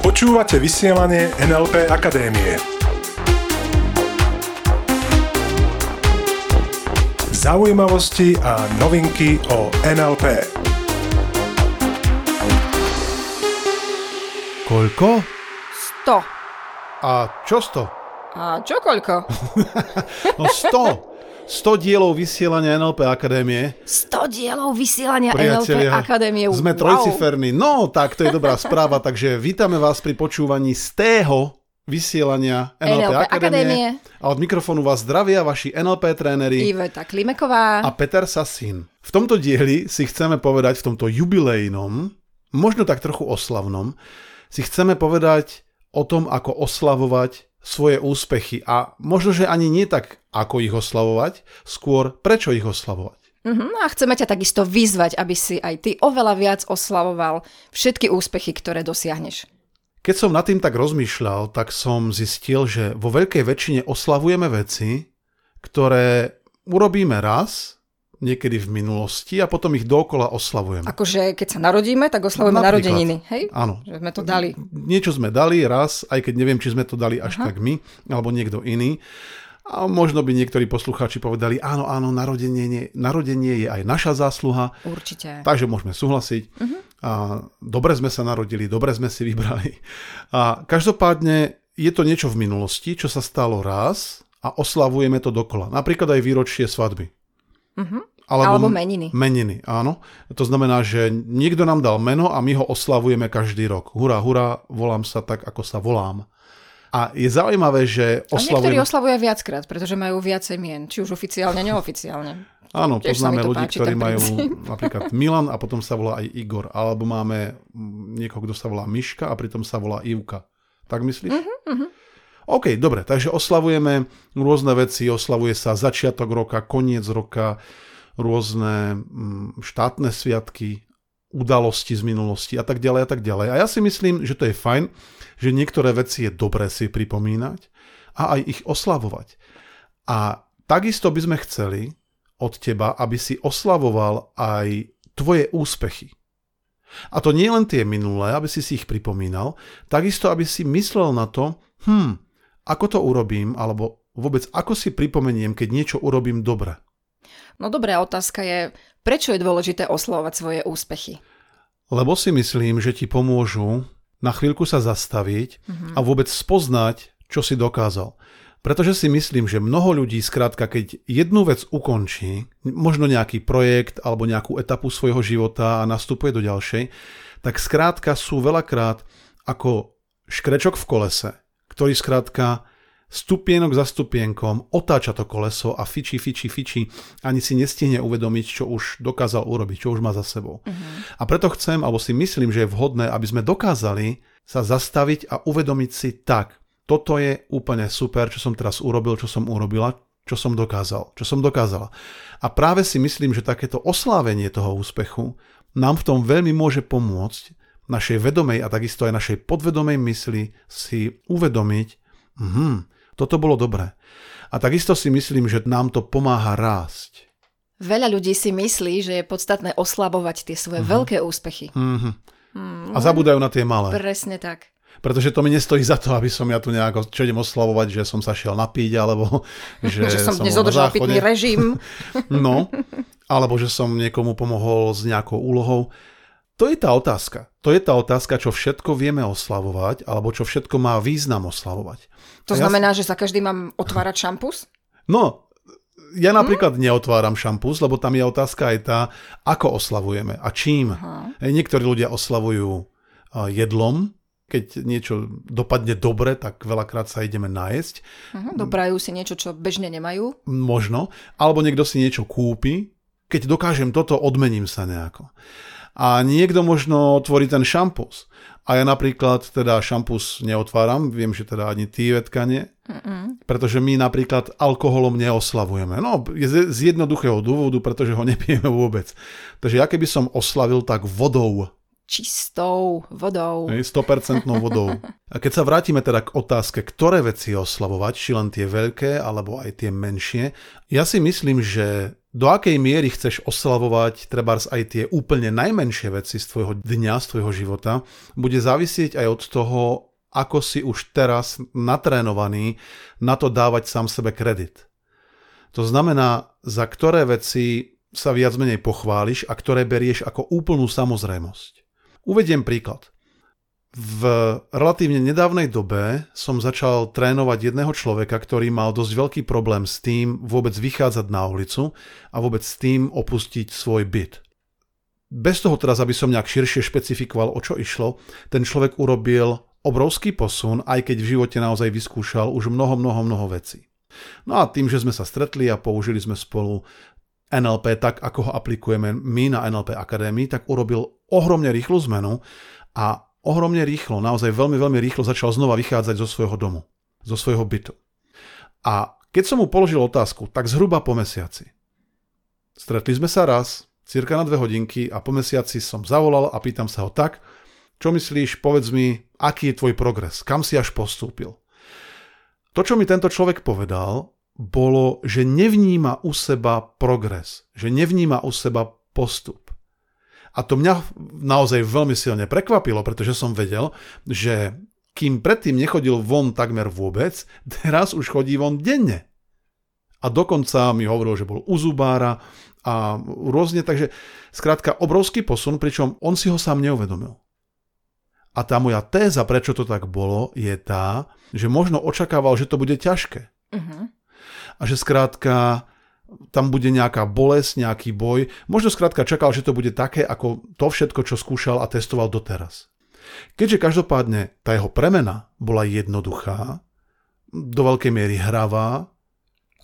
Počúvate vysielanie NLP Akadémie. Zaujímavosti a novinky o NLP. Koľko? 100. A čo sto? A čo koľko? No 100. 100 dielov vysielania NLP Akadémie. 100 dielov vysielania Priatelia, NLP Akadémie. Sme wow. trojciferní. No, tak to je dobrá správa. Takže vítame vás pri počúvaní z tého vysielania NLP, NLP Akadémie. Akadémie. A od mikrofónu vás zdravia vaši NLP tréneri Iveta Klimeková. a Peter Sasín. V tomto dieli si chceme povedať, v tomto jubilejnom, možno tak trochu oslavnom, si chceme povedať o tom, ako oslavovať svoje úspechy a možno, že ani nie tak, ako ich oslavovať, skôr prečo ich oslavovať. Mhm, a chceme ťa takisto vyzvať, aby si aj ty oveľa viac oslavoval všetky úspechy, ktoré dosiahneš. Keď som nad tým tak rozmýšľal, tak som zistil, že vo veľkej väčšine oslavujeme veci, ktoré urobíme raz, niekedy v minulosti a potom ich dookola oslavujeme. Akože keď sa narodíme, tak oslavujeme Napríklad. narodeniny, hej? Áno. Že sme to dali. Niečo sme dali raz, aj keď neviem, či sme to dali až tak my, alebo niekto iný. A možno by niektorí poslucháči povedali, áno, áno, narodenie, narodenie je aj naša zásluha, Určite. takže môžeme súhlasiť. A dobre sme sa narodili, dobre sme si vybrali. A každopádne je to niečo v minulosti, čo sa stalo raz a oslavujeme to dokola. Napríklad aj výročie svadby. Alebo meniny. Meniny, áno. To znamená, že niekto nám dal meno a my ho oslavujeme každý rok. Hurá, hurá, volám sa tak, ako sa volám. A je zaujímavé, že A niektorí oslavujeme... oslavujú viackrát, pretože majú viacej mien, či už oficiálne, neoficiálne. Áno, Tiež poznáme ľudí, páči, ktorí majú napríklad Milan a potom sa volá aj Igor. Alebo máme niekoho, kto sa volá Miška a pritom sa volá Ivka. Tak myslíš? Mhm, OK, dobre, takže oslavujeme rôzne veci, oslavuje sa začiatok roka, koniec roka, rôzne mm, štátne sviatky, udalosti z minulosti a tak ďalej a tak ďalej. A ja si myslím, že to je fajn, že niektoré veci je dobré si pripomínať a aj ich oslavovať. A takisto by sme chceli od teba, aby si oslavoval aj tvoje úspechy. A to nie len tie minulé, aby si si ich pripomínal, takisto aby si myslel na to, hm, ako to urobím, alebo vôbec ako si pripomeniem, keď niečo urobím dobre. No dobrá otázka je, prečo je dôležité oslavovať svoje úspechy? Lebo si myslím, že ti pomôžu na chvíľku sa zastaviť a vôbec spoznať, čo si dokázal. Pretože si myslím, že mnoho ľudí skrátka, keď jednu vec ukončí, možno nejaký projekt alebo nejakú etapu svojho života a nastupuje do ďalšej, tak skrátka sú veľakrát ako škrečok v kolese, ktorý skrátka stupienok za stupienkom otáča to koleso a fiči, fiči, fiči, ani si nestihne uvedomiť, čo už dokázal urobiť, čo už má za sebou. A preto chcem, alebo si myslím, že je vhodné, aby sme dokázali sa zastaviť a uvedomiť si tak, toto je úplne super, čo som teraz urobil, čo som urobila, čo som dokázal, čo som dokázala. A práve si myslím, že takéto oslávenie toho úspechu nám v tom veľmi môže pomôcť našej vedomej a takisto aj našej podvedomej mysli si uvedomiť, mhm, toto bolo dobré. A takisto si myslím, že nám to pomáha rásť. Veľa ľudí si myslí, že je podstatné oslabovať tie svoje veľké úspechy. Mhm. A zabúdajú na tie malé. Presne tak. Pretože to mi nestojí za to, aby som ja tu nejako, čo idem oslavovať, že som sa šiel napiť, alebo že, Že som bol dnes pitný režim. No, alebo že som niekomu pomohol s nejakou úlohou. To je tá otázka. To je tá otázka, čo všetko vieme oslavovať, alebo čo všetko má význam oslavovať. To A ja znamená, že za každý mám otvárať šampus? No, ja napríklad neotváram šampus, lebo tam je otázka aj tá, ako oslavujeme a čím. Hej, Niektorí ľudia oslavujú jedlom, keď niečo dopadne dobre, tak veľakrát sa ideme nájsť. Uh-huh. Doprajú si niečo, čo bežne nemajú. Možno. Alebo niekto si niečo kúpi. Keď dokážem toto, odmením sa nejako. A niekto možno otvorí ten šampus. A ja napríklad teda šampus neotváram, viem, že teda ani ty, Vetka, nie. Pretože my napríklad alkoholom neoslavujeme. No, z z jednoduchého dôvodu, pretože ho nepijeme vôbec. Takže ja keby som oslavil, tak vodou. Čistou vodou. Hej, 100% vodou. A keď sa vrátime teda k otázke, ktoré veci oslavovať, či len tie veľké, alebo aj tie menšie, ja si myslím, že do akej miery chceš oslavovať trebárs aj tie úplne najmenšie veci z tvojho dňa, z tvojho života, bude závisieť aj od toho, ako si už teraz natrénovaný na to dávať sám sebe kredit. To znamená, za ktoré veci sa viac menej pochváliš a ktoré berieš ako úplnú samozrejmosť. Uvediem príklad. V relatívne nedávnej dobe som začal trénovať jedného človeka, ktorý mal dosť veľký problém s tým vôbec vychádzať na ulicu a vôbec s tým opustiť svoj byt. Bez toho teraz, aby som nejak širšie špecifikoval, o čo išlo, ten človek urobil obrovský posun, aj keď v živote naozaj vyskúšal už mnoho, mnoho, mnoho vecí. No a tým, že sme sa stretli a použili sme spolu NLP tak, ako ho aplikujeme my na NLP Akadémii, tak urobil ohromne rýchlu zmenu a ohromne rýchlo, naozaj veľmi, veľmi rýchlo začal znova vychádzať zo svojho domu, zo svojho bytu. A keď som mu položil otázku, tak zhruba po mesiaci. Stretli sme sa raz, cirka na dve hodinky a po mesiaci som zavolal a pýtam sa ho tak, čo myslíš, povedz mi, aký je tvoj progres, kam si až postúpil. To, čo mi tento človek povedal, bolo, že nevníma u seba progres, že nevníma u seba postup. A to mňa naozaj veľmi silne prekvapilo, pretože som vedel, že kým predtým nechodil von takmer vôbec, teraz už chodí von denne. A dokonca mi hovoril, že bol u zubára a rôzne, takže skrátka obrovský posun, pričom on si ho sám neuvedomil. A tá moja téza, prečo to tak bolo, je tá, že možno očakával, že to bude ťažké. Uh-huh. A že skrátka tam bude nejaká bolesť, nejaký boj. Možno skrátka čakal, že to bude také, ako to všetko, čo skúšal a testoval doteraz. Keďže každopádne tá jeho premena bola jednoduchá, do veľkej miery hravá,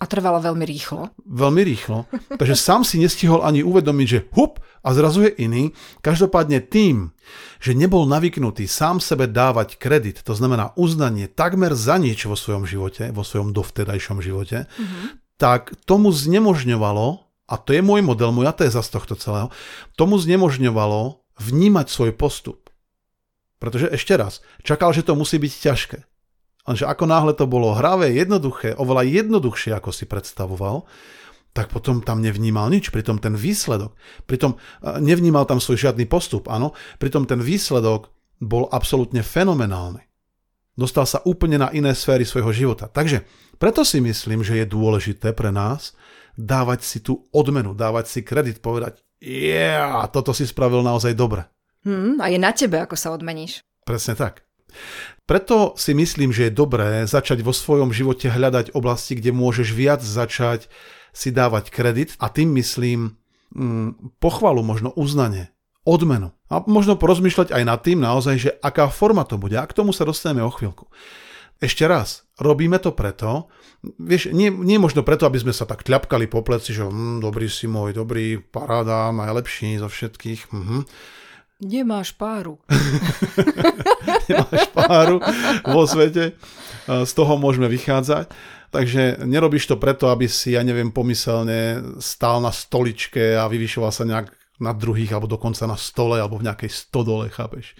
a trvala veľmi rýchlo. Veľmi rýchlo. Takže sám si nestihol ani uvedomiť, že hup a zrazu je iný. Každopádne tým, že nebol navyknutý sám sebe dávať kredit, to znamená uznanie takmer za nič vo svojom živote, vo svojom dovtedajšom živote, mm-hmm tak tomu znemožňovalo, a to je môj model, moja téza z tohto celého, tomu znemožňovalo vnímať svoj postup. Pretože ešte raz, čakal, že to musí byť ťažké. Lenže ako náhle to bolo hravé, jednoduché, oveľa jednoduchšie, ako si predstavoval, tak potom tam nevnímal nič. Pritom ten výsledok, pritom nevnímal tam svoj žiadny postup, áno, pritom ten výsledok bol absolútne fenomenálny. Dostal sa úplne na iné sféry svojho života. Takže preto si myslím, že je dôležité pre nás dávať si tú odmenu, dávať si kredit, povedať, yeah, toto si spravil naozaj dobre. Hmm, a je na tebe, ako sa odmeníš. Presne tak. Preto si myslím, že je dobré začať vo svojom živote hľadať oblasti, kde môžeš viac začať si dávať kredit a tým myslím mm, pochvalu, možno uznanie odmenu. A možno porozmýšľať aj nad tým naozaj, že aká forma to bude. A k tomu sa dostaneme o chvíľku. Ešte raz, robíme to preto, vieš, nie, nie možno preto, aby sme sa tak ťapkali po pleci, že hm, dobrý si môj, dobrý, paráda, najlepší zo všetkých. Mhm. Nemáš páru. Nemáš páru vo svete. Z toho môžeme vychádzať. Takže nerobíš to preto, aby si, ja neviem, pomyselne stál na stoličke a vyvyšoval sa nejak na druhých, alebo dokonca na stole, alebo v nejakej stodole, chápeš?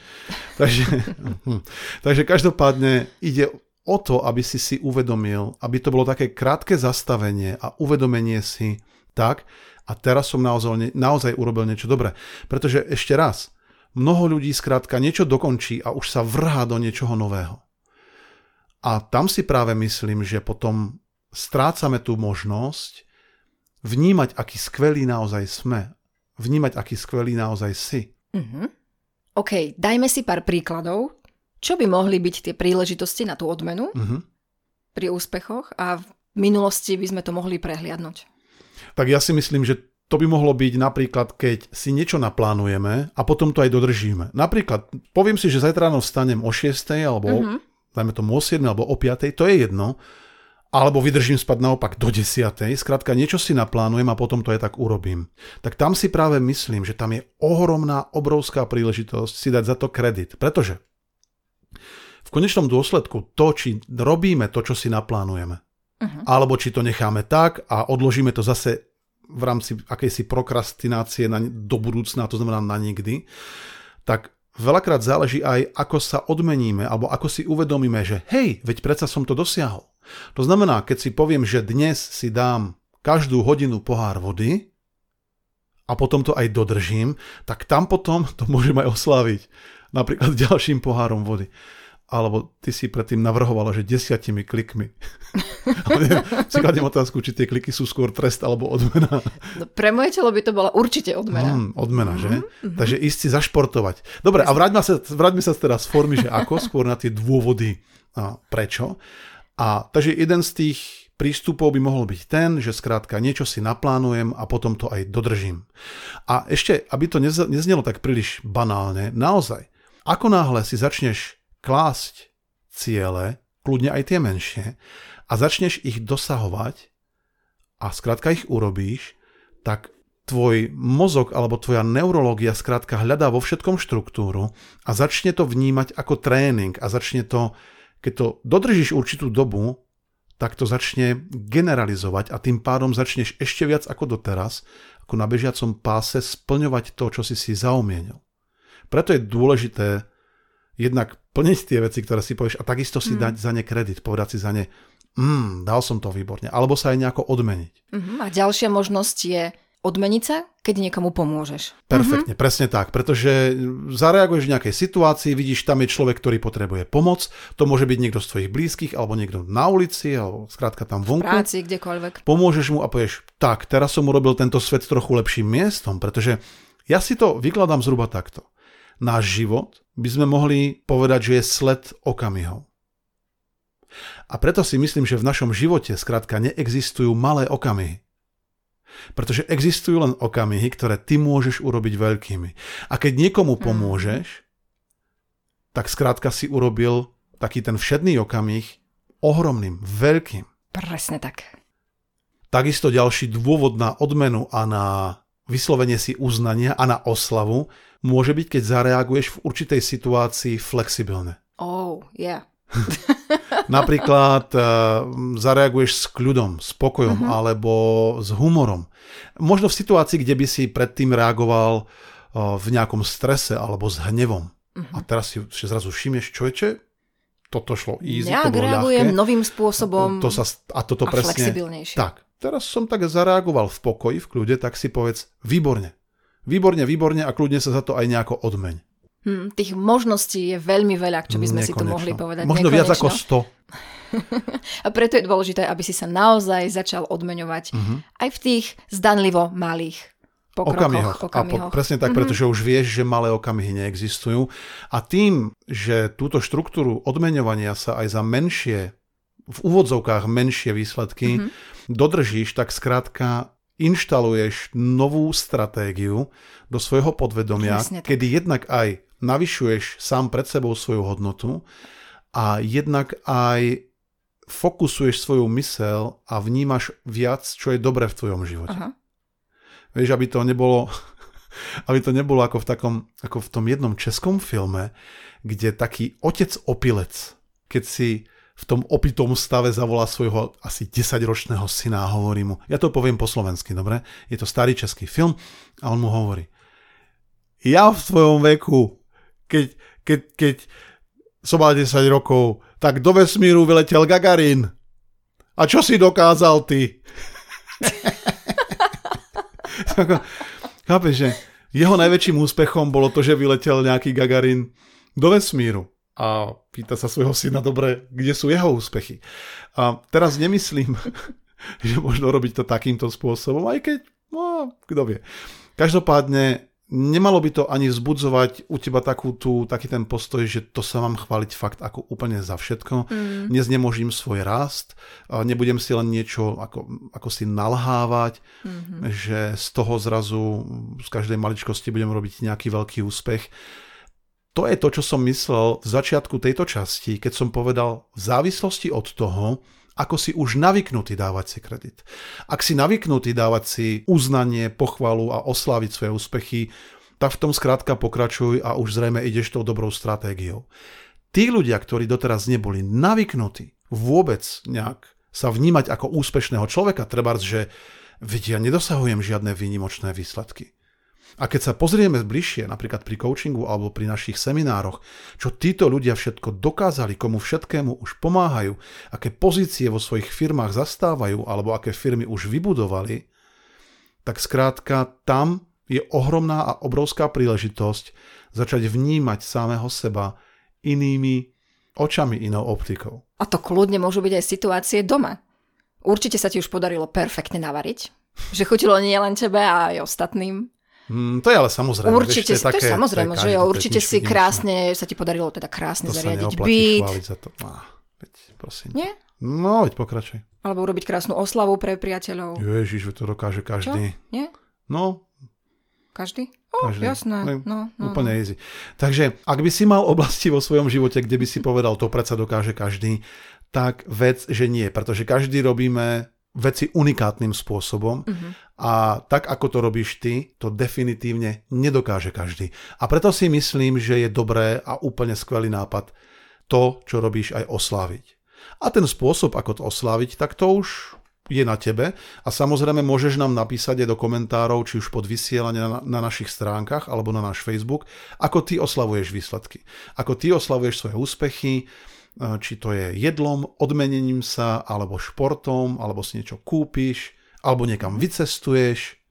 Takže, hm. takže každopádne ide o to, aby si si uvedomil, aby to bolo také krátke zastavenie a uvedomenie si tak, a teraz som naozaj, naozaj urobil niečo dobré. Pretože ešte raz, mnoho ľudí skrátka niečo dokončí a už sa vrhá do niečoho nového. A tam si práve myslím, že potom strácame tú možnosť vnímať, aký skvelý naozaj sme vnímať, aký skvelý naozaj si. Uh-huh. OK, dajme si pár príkladov. Čo by mohli byť tie príležitosti na tú odmenu uh-huh. pri úspechoch a v minulosti by sme to mohli prehliadnúť? Tak ja si myslím, že to by mohlo byť napríklad, keď si niečo naplánujeme a potom to aj dodržíme. Napríklad, poviem si, že zajtra ráno vstanem o 6 alebo uh-huh. dajme tomu o 7 alebo o 5, to je jedno alebo vydržím spať naopak do desiatej, skrátka niečo si naplánujem a potom to aj tak urobím. Tak tam si práve myslím, že tam je ohromná, obrovská príležitosť si dať za to kredit, pretože v konečnom dôsledku to, či robíme to, čo si naplánujeme, uh-huh. alebo či to necháme tak a odložíme to zase v rámci akejsi prokrastinácie na, do budúcna, to znamená na nikdy, tak veľakrát záleží aj, ako sa odmeníme, alebo ako si uvedomíme, že hej, veď predsa som to dosiahol. To znamená, keď si poviem, že dnes si dám každú hodinu pohár vody a potom to aj dodržím, tak tam potom to môžem aj oslaviť. Napríklad ďalším pohárom vody alebo ty si predtým navrhovala, že desiatimi klikmi. Ale si kladiem otázku, či tie kliky sú skôr trest alebo odmena. No, pre moje telo by to bola určite odmena. Mm, odmena, že? Mm-hmm. Takže ísť si zašportovať. Dobre, a vráťme sa, vráťme sa teraz z formy, že ako, skôr na tie dôvody a prečo. A takže jeden z tých prístupov by mohol byť ten, že skrátka niečo si naplánujem a potom to aj dodržím. A ešte, aby to neznelo tak príliš banálne, naozaj, ako náhle si začneš klásť ciele, kľudne aj tie menšie, a začneš ich dosahovať a skrátka ich urobíš, tak tvoj mozog alebo tvoja neurológia skrátka hľadá vo všetkom štruktúru a začne to vnímať ako tréning a začne to, keď to dodržíš určitú dobu, tak to začne generalizovať a tým pádom začneš ešte viac ako doteraz, ako na bežiacom páse splňovať to, čo si si zaumienil. Preto je dôležité jednak plniť tie veci, ktoré si povieš a takisto si mm. dať za ne kredit, povedať si za ne, mm, dal som to výborne, alebo sa aj nejako odmeniť. Mm-hmm. A ďalšia možnosť je odmeniť sa, keď niekomu pomôžeš. Perfektne, mm-hmm. presne tak, pretože zareaguješ v nejakej situácii, vidíš, tam je človek, ktorý potrebuje pomoc, to môže byť niekto z tvojich blízkych, alebo niekto na ulici, alebo skrátka tam vonku. V práci, kdekoľvek. Pomôžeš mu a povieš, tak, teraz som urobil tento svet trochu lepším miestom, pretože ja si to vykladám zhruba takto. Náš život by sme mohli povedať, že je sled okamihov. A preto si myslím, že v našom živote skrátka neexistujú malé okamihy. Pretože existujú len okamihy, ktoré ty môžeš urobiť veľkými. A keď niekomu pomôžeš, tak skrátka si urobil taký ten všedný okamih ohromným, veľkým. Presne tak. Takisto ďalší dôvod na odmenu a na vyslovenie si uznania a na oslavu môže byť, keď zareaguješ v určitej situácii flexibilne. Oh, yeah. Napríklad uh, zareaguješ s kľudom, spokojom uh-huh. alebo s humorom. Možno v situácii, kde by si predtým reagoval uh, v nejakom strese alebo s hnevom. Uh-huh. A teraz si zrazu všimneš, čo je, čo toto šlo easy, Nejak to bolo reagujem ľahké. novým spôsobom to sa, a toto a presne, flexibilnejšie. Tak, teraz som tak zareagoval v pokoji, v kľude, tak si povedz, výborne. Výborne, výborne a kľudne sa za to aj nejako odmeň. Hmm, tých možností je veľmi veľa, čo by sme Nekonečno. si tu mohli povedať. Možno Nekonečno. viac ako 100. a preto je dôležité, aby si sa naozaj začal odmeňovať uh-huh. aj v tých zdanlivo malých pokrokoch, okamihoch. okamihoch. A po, presne tak, mm-hmm. pretože už vieš, že malé okamihy neexistujú. A tým, že túto štruktúru odmeňovania sa aj za menšie, v úvodzovkách menšie výsledky mm-hmm. dodržíš, tak skrátka inštaluješ novú stratégiu do svojho podvedomia, kedy jednak aj navyšuješ sám pred sebou svoju hodnotu a jednak aj fokusuješ svoju mysel a vnímaš viac, čo je dobré v tvojom živote. Aha. Vieš, aby to nebolo aby to nebolo ako v, takom, ako v tom jednom českom filme, kde taký otec opilec, keď si v tom opitom stave zavolá svojho asi 10-ročného syna a hovorí mu, ja to poviem po slovensky, dobre? Je to starý český film a on mu hovorí, ja v svojom veku, keď, keď, keď som mal 10 rokov, tak do vesmíru vyletel Gagarin. A čo si dokázal ty? Chápeš, že jeho najväčším úspechom bolo to, že vyletel nejaký Gagarin do vesmíru a pýta sa svojho syna, dobre, kde sú jeho úspechy. A teraz nemyslím, že možno robiť to takýmto spôsobom, aj keď, no, kto vie. Každopádne, nemalo by to ani vzbudzovať u teba takú tú, taký ten postoj, že to sa mám chváliť fakt ako úplne za všetko. Mm. Neznemožím svoj rast, nebudem si len niečo ako, ako si nalhávať, mm-hmm. že z toho zrazu z každej maličkosti budem robiť nejaký veľký úspech to je to, čo som myslel v začiatku tejto časti, keď som povedal v závislosti od toho, ako si už navyknutý dávať si kredit. Ak si navyknutý dávať si uznanie, pochvalu a osláviť svoje úspechy, tak v tom skrátka pokračuj a už zrejme ideš tou dobrou stratégiou. Tí ľudia, ktorí doteraz neboli navyknutí vôbec nejak sa vnímať ako úspešného človeka, treba, že vedia, nedosahujem žiadne výnimočné výsledky A keď sa pozrieme bližšie, napríklad pri coachingu alebo pri našich seminároch, čo títo ľudia všetko dokázali, komu všetkému už pomáhajú, aké pozície vo svojich firmách zastávajú alebo aké firmy už vybudovali, tak skrátka tam je ohromná a obrovská príležitosť začať vnímať samého seba inými očami, inou optikou. A to kľudne môžu byť aj situácie doma. Určite sa ti už podarilo perfektne navariť. Že chutilo nie len tebe, a aj ostatným. Mm, to je ale samozrejme. Určite vieš, to je, také, to je samozrejme, že jo, určite si krásne, sa ti podarilo teda krásne to zariadiť byt. za to. Á, veď, prosím. Nie? No, veď pokračuj. Alebo urobiť krásnu oslavu pre priateľov. Ježiš, to dokáže každý. Čo? Nie? No. Každý? O, každý. jasné. No, no, Úplne no. easy. Takže, ak by si mal oblasti vo svojom živote, kde by si povedal, to predsa dokáže každý, tak vec, že nie. Pretože každý robíme veci unikátnym spôsobom uh-huh. a tak, ako to robíš ty, to definitívne nedokáže každý. A preto si myslím, že je dobré a úplne skvelý nápad to, čo robíš, aj osláviť. A ten spôsob, ako to osláviť, tak to už je na tebe a samozrejme môžeš nám napísať aj do komentárov, či už pod vysielanie na, na našich stránkach alebo na náš Facebook, ako ty oslavuješ výsledky. Ako ty oslavuješ svoje úspechy, či to je jedlom, odmenením sa, alebo športom, alebo si niečo kúpiš, alebo niekam vycestuješ.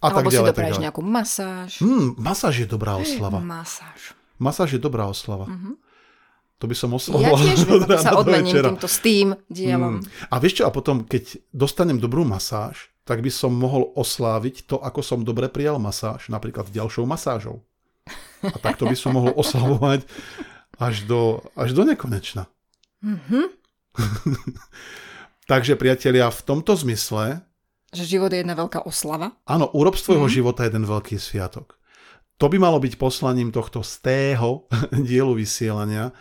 A alebo tak ďalej, si dopraješ nejakú masáž. Hmm, masáž je dobrá oslava. Masáž. Masáž je dobrá oslava. Uh-huh. To by som oslavoval. Ja tiež viem, sa odmením týmto s tým dielom. Hmm. A vieš čo, a potom, keď dostanem dobrú masáž, tak by som mohol osláviť to, ako som dobre prijal masáž, napríklad ďalšou masážou. A takto by som mohol oslavovať až do, až do nekonečna. Mm-hmm. Takže priatelia, v tomto zmysle... Že život je jedna veľká oslava? Áno, urob z tvojho mm-hmm. života jeden veľký sviatok. To by malo byť poslaním tohto stého dielu vysielania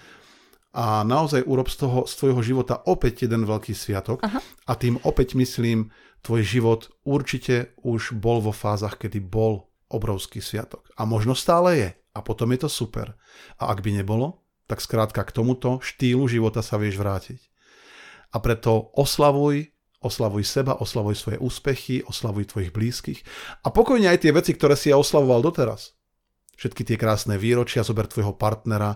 a naozaj urob z, toho, z tvojho života opäť jeden veľký sviatok Aha. a tým opäť myslím, tvoj život určite už bol vo fázach, kedy bol obrovský sviatok. A možno stále je. A potom je to super. A ak by nebolo, tak skrátka k tomuto štýlu života sa vieš vrátiť. A preto oslavuj, oslavuj seba, oslavuj svoje úspechy, oslavuj tvojich blízkych a pokojne aj tie veci, ktoré si ja oslavoval doteraz. Všetky tie krásne výročia, zober tvojho partnera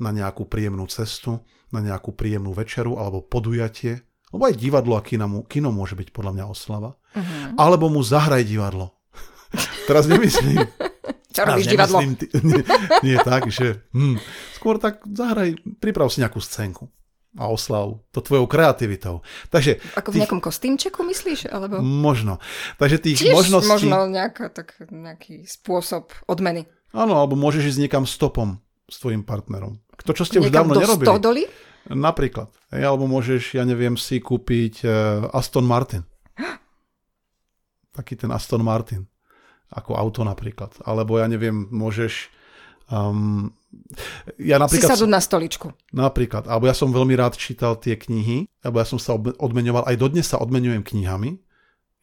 na nejakú príjemnú cestu, na nejakú príjemnú večeru alebo podujatie, lebo aj divadlo a kino, kino môže byť podľa mňa oslava. Uh-huh. Alebo mu zahraj divadlo. Teraz nemyslím čo robíš divadlo? Ty, nie, nie tak, že hm, skôr tak zahraj, priprav si nejakú scénku a oslav to tvojou kreativitou. Takže Ako v tých... nejakom kostýmčeku myslíš? Alebo... Možno. Takže tých Tiež možností... možno nejaká, tak, nejaký spôsob odmeny. Áno, alebo môžeš ísť niekam stopom s tvojim partnerom. To, čo ste niekam už dávno do nerobili. Stodoli? Napríklad. Alebo môžeš, ja neviem, si kúpiť uh, Aston Martin. Taký ten Aston Martin ako auto napríklad. Alebo ja neviem, môžeš... Um, ja napríklad, si sadnúť na stoličku. Napríklad. Alebo ja som veľmi rád čítal tie knihy, alebo ja som sa odmenoval, aj dodnes sa odmenujem knihami,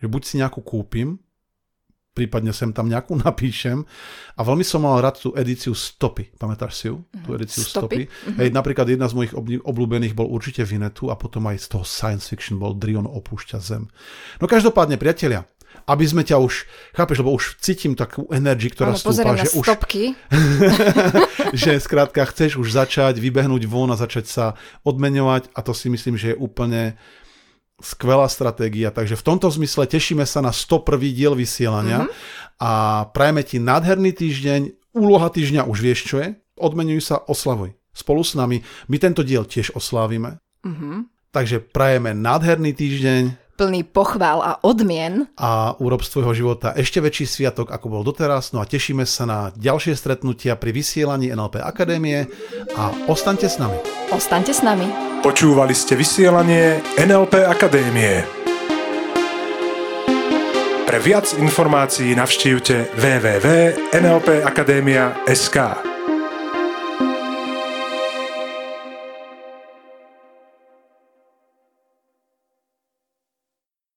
že buď si nejakú kúpim, prípadne sem tam nejakú napíšem. A veľmi som mal rád tú edíciu Stopy. Pamätáš si ju? Tú mhm. edíciu Stopy? Stopy? Mm-hmm. Hej, napríklad jedna z mojich obľúbených bol určite Vinetu a potom aj z toho science fiction bol Drion opúšťa Zem. No každopádne, priatelia, aby sme ťa už, chápeš, lebo už cítim takú energiu, ktorá ano, stúpa, že už... že skrátka chceš už začať vybehnúť von a začať sa odmeňovať a to si myslím, že je úplne skvelá stratégia. Takže v tomto zmysle tešíme sa na 101. diel vysielania mm-hmm. a prajeme ti nádherný týždeň. Úloha týždňa už vieš, čo je. Odmenuj sa, oslavuj. Spolu s nami. My tento diel tiež oslávime. Mm-hmm. Takže prajeme nádherný týždeň plný pochvál a odmien. A urob z tvojho života ešte väčší sviatok, ako bol doteraz. No a tešíme sa na ďalšie stretnutia pri vysielaní NLP Akadémie a ostaňte s nami. Ostaňte s nami. Počúvali ste vysielanie NLP Akadémie. Pre viac informácií navštívte www.nlpakademia.sk.